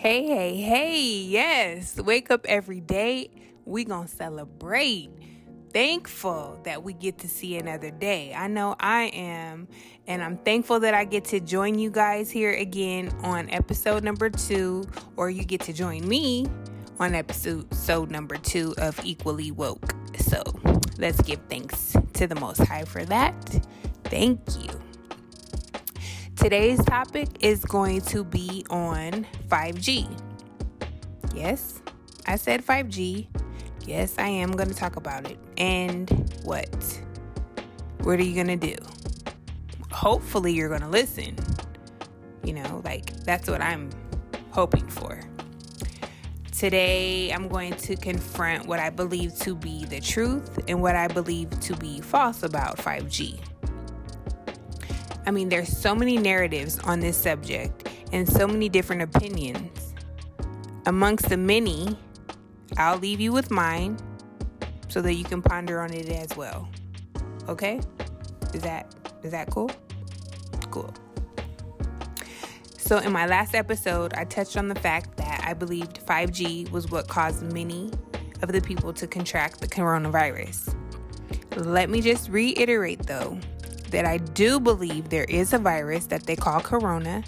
Hey, hey, hey, yes. Wake up every day. We gonna celebrate. Thankful that we get to see another day. I know I am, and I'm thankful that I get to join you guys here again on episode number two, or you get to join me on episode number two of Equally Woke. So let's give thanks to the Most High for that. Thank you. Today's topic is going to be on 5G. Yes, I said 5G. Yes, I am going to talk about it. And what? What are you going to do? Hopefully, you're going to listen. You know, like that's what I'm hoping for. Today, I'm going to confront what I believe to be the truth and what I believe to be false about 5G. I mean, there's so many narratives on this subject and so many different opinions. Amongst the many, I'll leave you with mine so that you can ponder on it as well. Okay? Is that is that cool? Cool. So in my last episode, I touched on the fact that I believed 5G was what caused many of the people to contract the coronavirus. Let me just reiterate though that I do believe there is a virus that they call corona,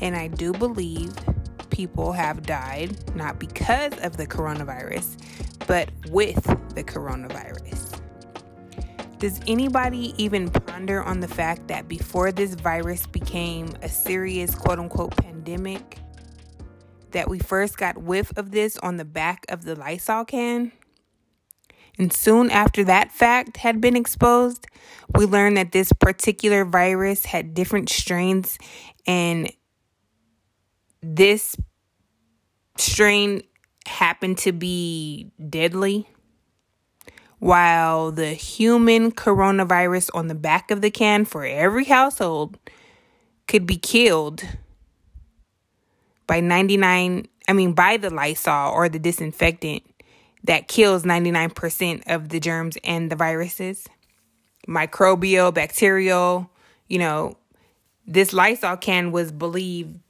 and I do believe people have died not because of the coronavirus, but with the coronavirus. Does anybody even ponder on the fact that before this virus became a serious quote unquote pandemic, that we first got whiff of this on the back of the Lysol can? And soon after that fact had been exposed, we learned that this particular virus had different strains, and this strain happened to be deadly. While the human coronavirus on the back of the can for every household could be killed by 99, I mean, by the Lysol or the disinfectant that kills 99% of the germs and the viruses microbial, bacterial, you know, this Lysol can was believed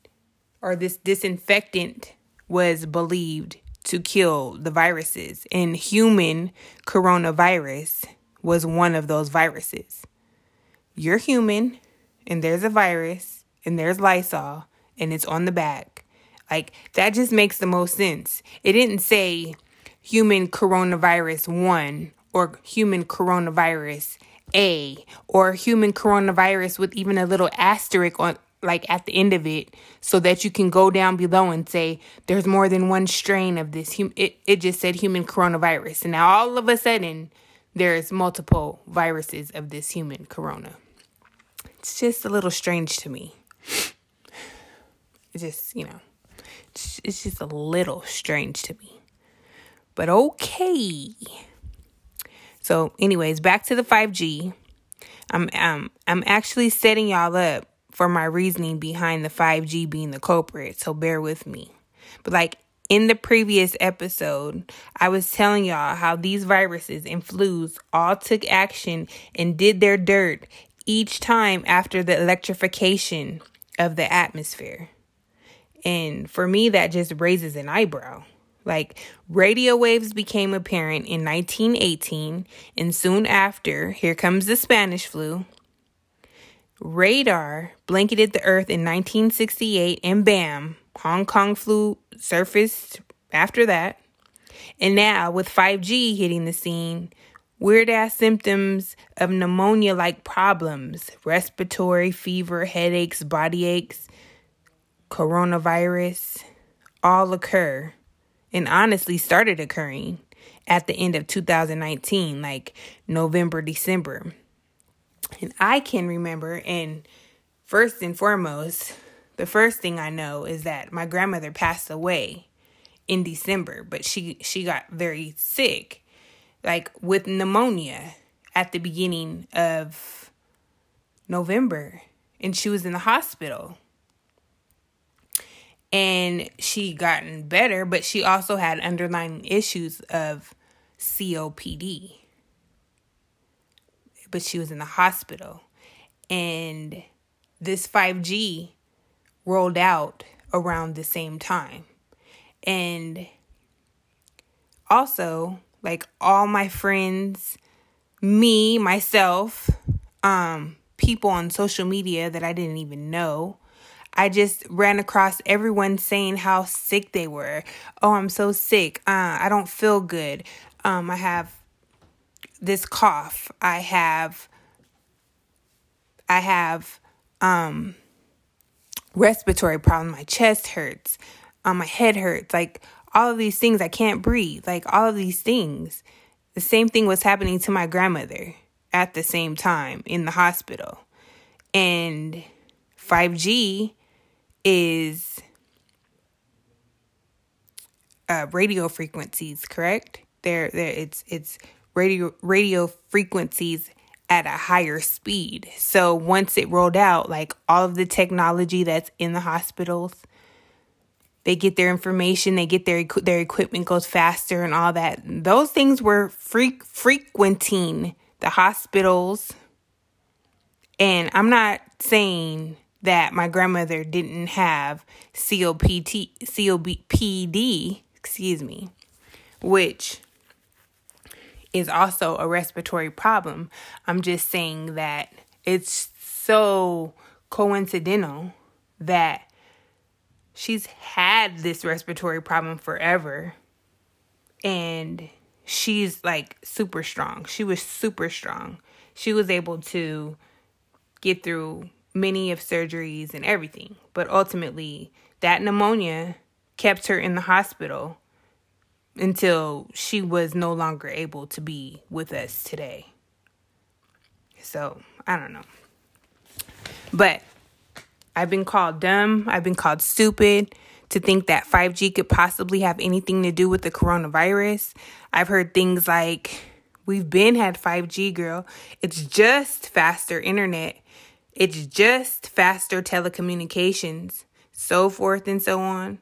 or this disinfectant was believed to kill the viruses and human coronavirus was one of those viruses. You're human and there's a virus and there's Lysol and it's on the back. Like that just makes the most sense. It didn't say human coronavirus 1 or human coronavirus A or human coronavirus with even a little asterisk on like at the end of it so that you can go down below and say there's more than one strain of this hum- it, it just said human coronavirus. And now all of a sudden there's multiple viruses of this human corona. It's just a little strange to me. It's just you know it's just a little strange to me but okay. So, anyways, back to the 5G. I'm um I'm actually setting y'all up for my reasoning behind the 5G being the culprit, so bear with me. But like in the previous episode, I was telling y'all how these viruses and flus all took action and did their dirt each time after the electrification of the atmosphere. And for me, that just raises an eyebrow. Like radio waves became apparent in 1918, and soon after, here comes the Spanish flu. Radar blanketed the earth in 1968, and bam, Hong Kong flu surfaced after that. And now, with 5G hitting the scene, weird ass symptoms of pneumonia like problems, respiratory fever, headaches, body aches, coronavirus all occur and honestly started occurring at the end of 2019, like November, December. And I can remember, and first and foremost, the first thing I know is that my grandmother passed away in December, but she she got very sick, like with pneumonia at the beginning of November, and she was in the hospital and she gotten better, but she also had underlying issues of COPD. But she was in the hospital. And this 5G rolled out around the same time. And also, like all my friends, me, myself, um, people on social media that I didn't even know. I just ran across everyone saying how sick they were. Oh, I'm so sick. Uh, I don't feel good. Um, I have this cough. I have I have um respiratory problem. My chest hurts. Um, my head hurts. Like all of these things, I can't breathe. Like all of these things. The same thing was happening to my grandmother at the same time in the hospital. And 5G is uh, radio frequencies, correct? There, there. It's it's radio radio frequencies at a higher speed. So once it rolled out, like all of the technology that's in the hospitals, they get their information, they get their their equipment goes faster and all that. Those things were freak frequenting the hospitals. And I'm not saying that my grandmother didn't have COPT COPD, excuse me, which is also a respiratory problem. I'm just saying that it's so coincidental that she's had this respiratory problem forever and she's like super strong. She was super strong. She was able to get through many of surgeries and everything. But ultimately, that pneumonia kept her in the hospital until she was no longer able to be with us today. So, I don't know. But I've been called dumb, I've been called stupid to think that 5G could possibly have anything to do with the coronavirus. I've heard things like, we've been had 5G, girl. It's just faster internet. It's just faster telecommunications, so forth and so on.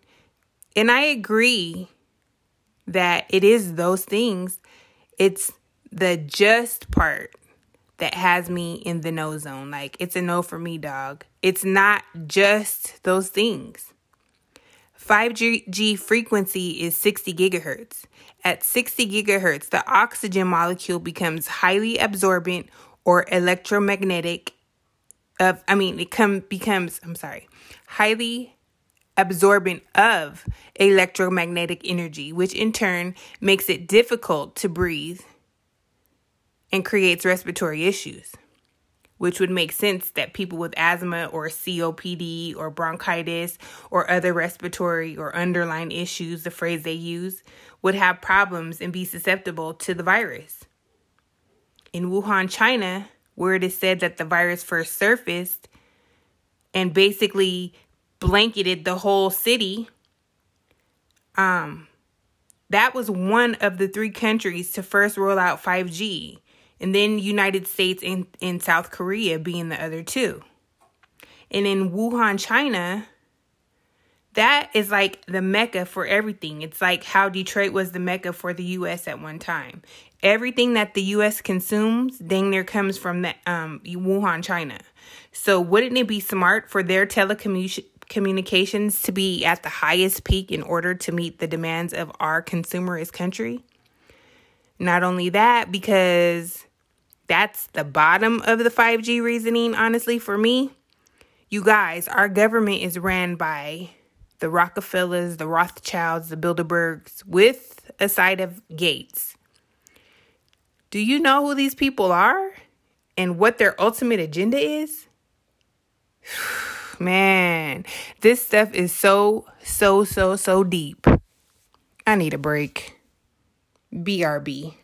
And I agree that it is those things. It's the just part that has me in the no zone. Like, it's a no for me, dog. It's not just those things. 5G frequency is 60 gigahertz. At 60 gigahertz, the oxygen molecule becomes highly absorbent or electromagnetic of I mean it come becomes I'm sorry, highly absorbent of electromagnetic energy, which in turn makes it difficult to breathe and creates respiratory issues which would make sense that people with asthma or COPD or bronchitis or other respiratory or underlying issues, the phrase they use, would have problems and be susceptible to the virus. In Wuhan, China, where it is said that the virus first surfaced and basically blanketed the whole city, um, that was one of the three countries to first roll out 5G and then United States and, and South Korea being the other two. And in Wuhan, China, that is like the mecca for everything. It's like how Detroit was the mecca for the US at one time. Everything that the US consumes, dang near comes from that um, Wuhan, China. So wouldn't it be smart for their telecommunications to be at the highest peak in order to meet the demands of our consumerist country? Not only that, because that's the bottom of the 5G reasoning, honestly, for me. You guys, our government is ran by the Rockefellers, the Rothschilds, the Bilderbergs, with a side of Gates. Do you know who these people are and what their ultimate agenda is? Man, this stuff is so, so, so, so deep. I need a break. BRB.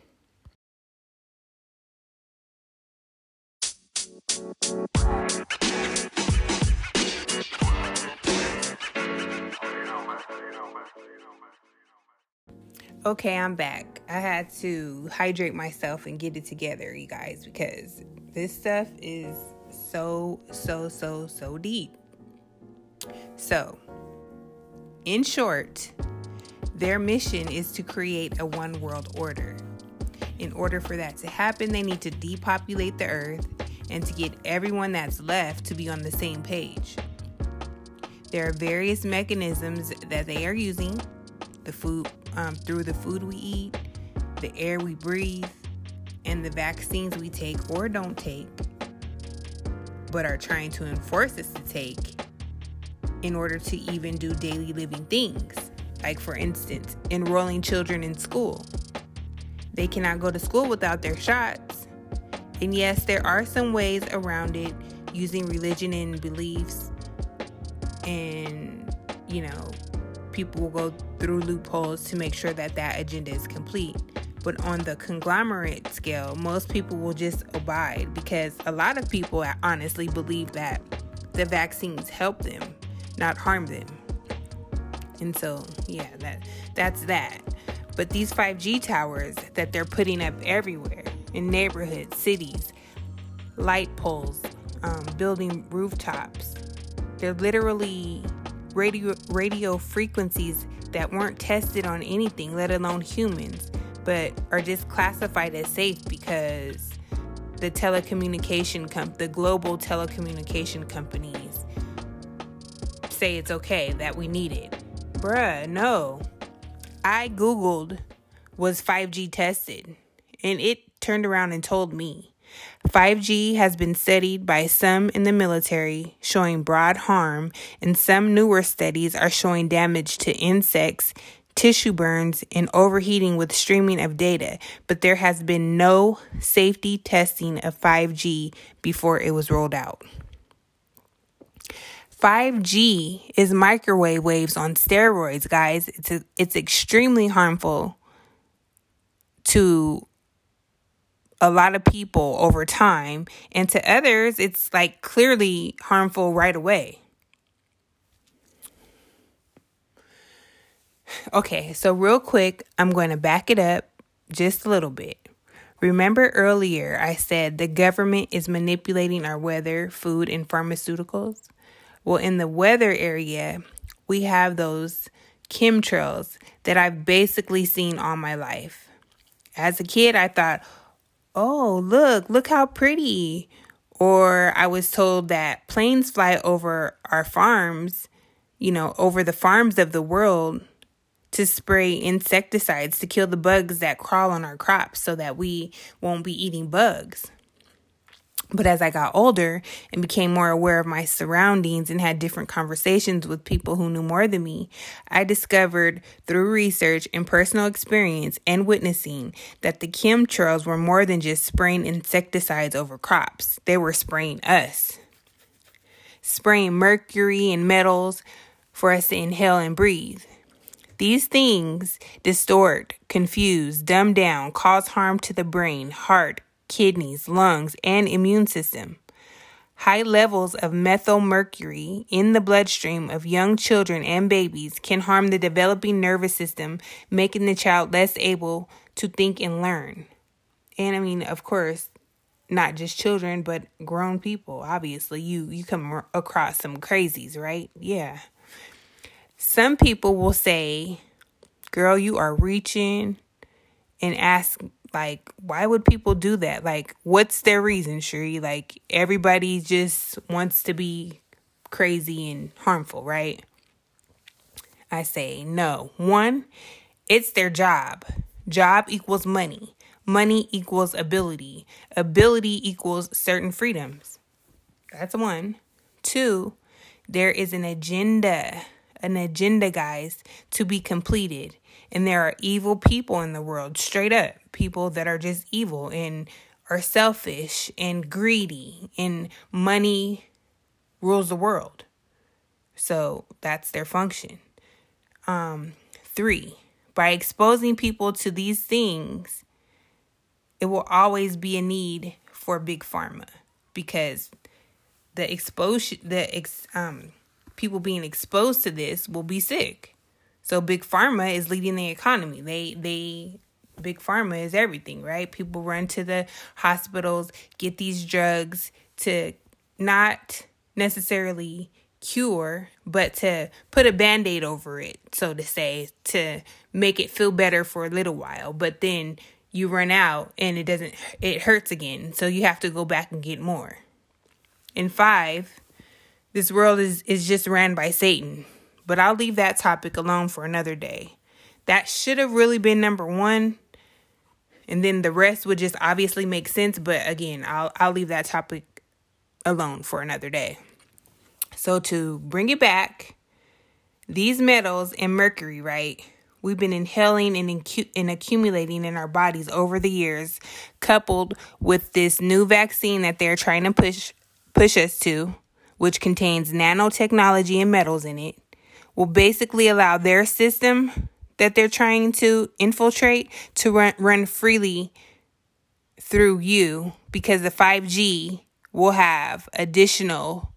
Okay, I'm back. I had to hydrate myself and get it together, you guys, because this stuff is so, so, so, so deep. So, in short, their mission is to create a one world order. In order for that to happen, they need to depopulate the earth and to get everyone that's left to be on the same page. There are various mechanisms that they are using, the food um, through the food we eat, the air we breathe, and the vaccines we take or don't take, but are trying to enforce us to take in order to even do daily living things. Like, for instance, enrolling children in school. They cannot go to school without their shots. And yes, there are some ways around it using religion and beliefs. And, you know, people will go through loopholes to make sure that that agenda is complete. But on the conglomerate scale, most people will just abide because a lot of people honestly believe that the vaccines help them, not harm them. And so, yeah, that that's that. But these 5G towers that they're putting up everywhere in neighborhoods, cities, light poles, um, building rooftops, they're literally radio radio frequencies that weren't tested on anything, let alone humans, but are just classified as safe because the telecommunication com- the global telecommunication companies say it's okay that we need it. Bruh, no. I Googled, was 5G tested? And it turned around and told me 5G has been studied by some in the military, showing broad harm, and some newer studies are showing damage to insects, tissue burns, and overheating with streaming of data. But there has been no safety testing of 5G before it was rolled out. 5G is microwave waves on steroids, guys. It's a, it's extremely harmful to a lot of people over time, and to others, it's like clearly harmful right away. Okay, so real quick, I'm going to back it up just a little bit. Remember earlier, I said the government is manipulating our weather, food, and pharmaceuticals? Well, in the weather area, we have those chemtrails that I've basically seen all my life. As a kid, I thought, oh, look, look how pretty. Or I was told that planes fly over our farms, you know, over the farms of the world to spray insecticides to kill the bugs that crawl on our crops so that we won't be eating bugs. But as I got older and became more aware of my surroundings and had different conversations with people who knew more than me, I discovered through research and personal experience and witnessing that the chemtrails were more than just spraying insecticides over crops, they were spraying us. Spraying mercury and metals for us to inhale and breathe. These things distort, confuse, dumb down, cause harm to the brain, heart, kidneys, lungs, and immune system. High levels of methylmercury in the bloodstream of young children and babies can harm the developing nervous system, making the child less able to think and learn. And I mean, of course, not just children, but grown people. Obviously, you you come across some crazies, right? Yeah. Some people will say, "Girl, you are reaching," and ask like, why would people do that? Like, what's their reason, Sheree? Like, everybody just wants to be crazy and harmful, right? I say no. One, it's their job. Job equals money. Money equals ability. Ability equals certain freedoms. That's one. Two, there is an agenda, an agenda, guys, to be completed. And there are evil people in the world, straight up people that are just evil and are selfish and greedy and money rules the world. So that's their function. Um, three, by exposing people to these things, it will always be a need for big pharma because the exposure, the ex, um, people being exposed to this will be sick. So big pharma is leading the economy. They they big pharma is everything, right? People run to the hospitals, get these drugs to not necessarily cure, but to put a band aid over it, so to say, to make it feel better for a little while. But then you run out and it doesn't, it hurts again. So you have to go back and get more. And five, this world is, is just ran by Satan. But I'll leave that topic alone for another day. That should have really been number one. And then the rest would just obviously make sense. But again, I'll I'll leave that topic alone for another day. So to bring it back, these metals and mercury, right? We've been inhaling and, incu- and accumulating in our bodies over the years, coupled with this new vaccine that they're trying to push push us to, which contains nanotechnology and metals in it, will basically allow their system that they're trying to infiltrate to run, run freely through you because the 5G will have additional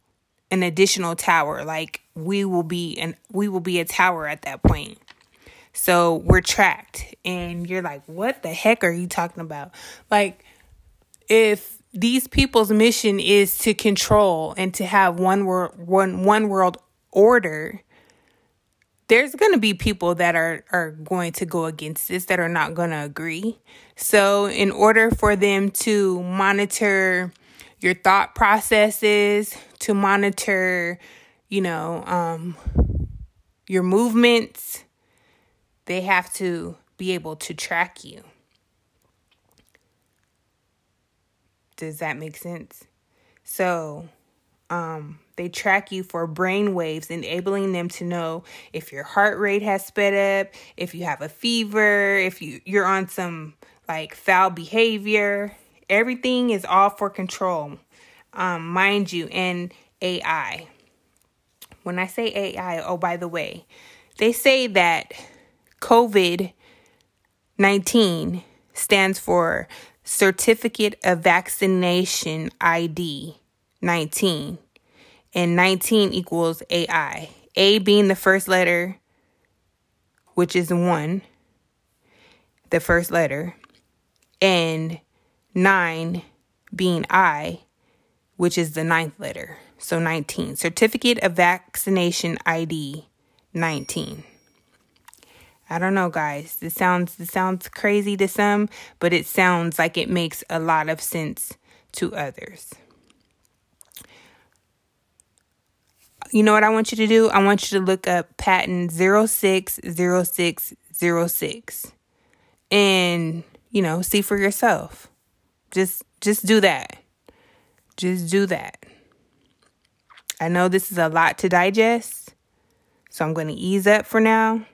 an additional tower like we will be and we will be a tower at that point. So we're tracked and you're like what the heck are you talking about? Like if these people's mission is to control and to have one world one one world order there's going to be people that are are going to go against this that are not going to agree so in order for them to monitor your thought processes to monitor you know um your movements they have to be able to track you Does that make sense? So, um, they track you for brain waves, enabling them to know if your heart rate has sped up, if you have a fever, if you, you're on some like foul behavior. Everything is all for control, um, mind you, and AI. When I say AI, oh, by the way, they say that COVID 19 stands for certificate of vaccination ID 19. And 19 equals AI. A being the first letter, which is 1, the first letter, and 9 being I, which is the ninth letter. So 19. Certificate of vaccination ID 19. I don't know, guys. This sounds this sounds crazy to some, but it sounds like it makes a lot of sense to others. You know what I want you to do? I want you to look up patent 060606 and, you know, see for yourself. Just just do that. Just do that. I know this is a lot to digest, so I'm going to ease up for now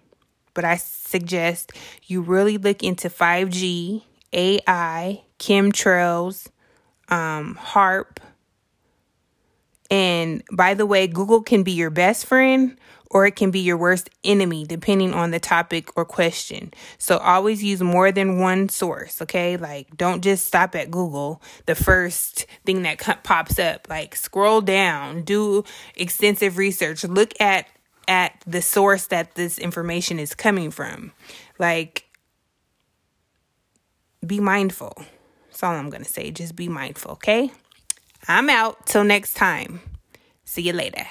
but I suggest you really look into 5G, AI, chemtrails, um, HAARP. And by the way, Google can be your best friend or it can be your worst enemy depending on the topic or question. So always use more than one source, okay? Like don't just stop at Google, the first thing that pops up. Like scroll down, do extensive research, look at at the source that this information is coming from. Like, be mindful. That's all I'm to say. Just be mindful, okay? I'm out. Till next time. See you later.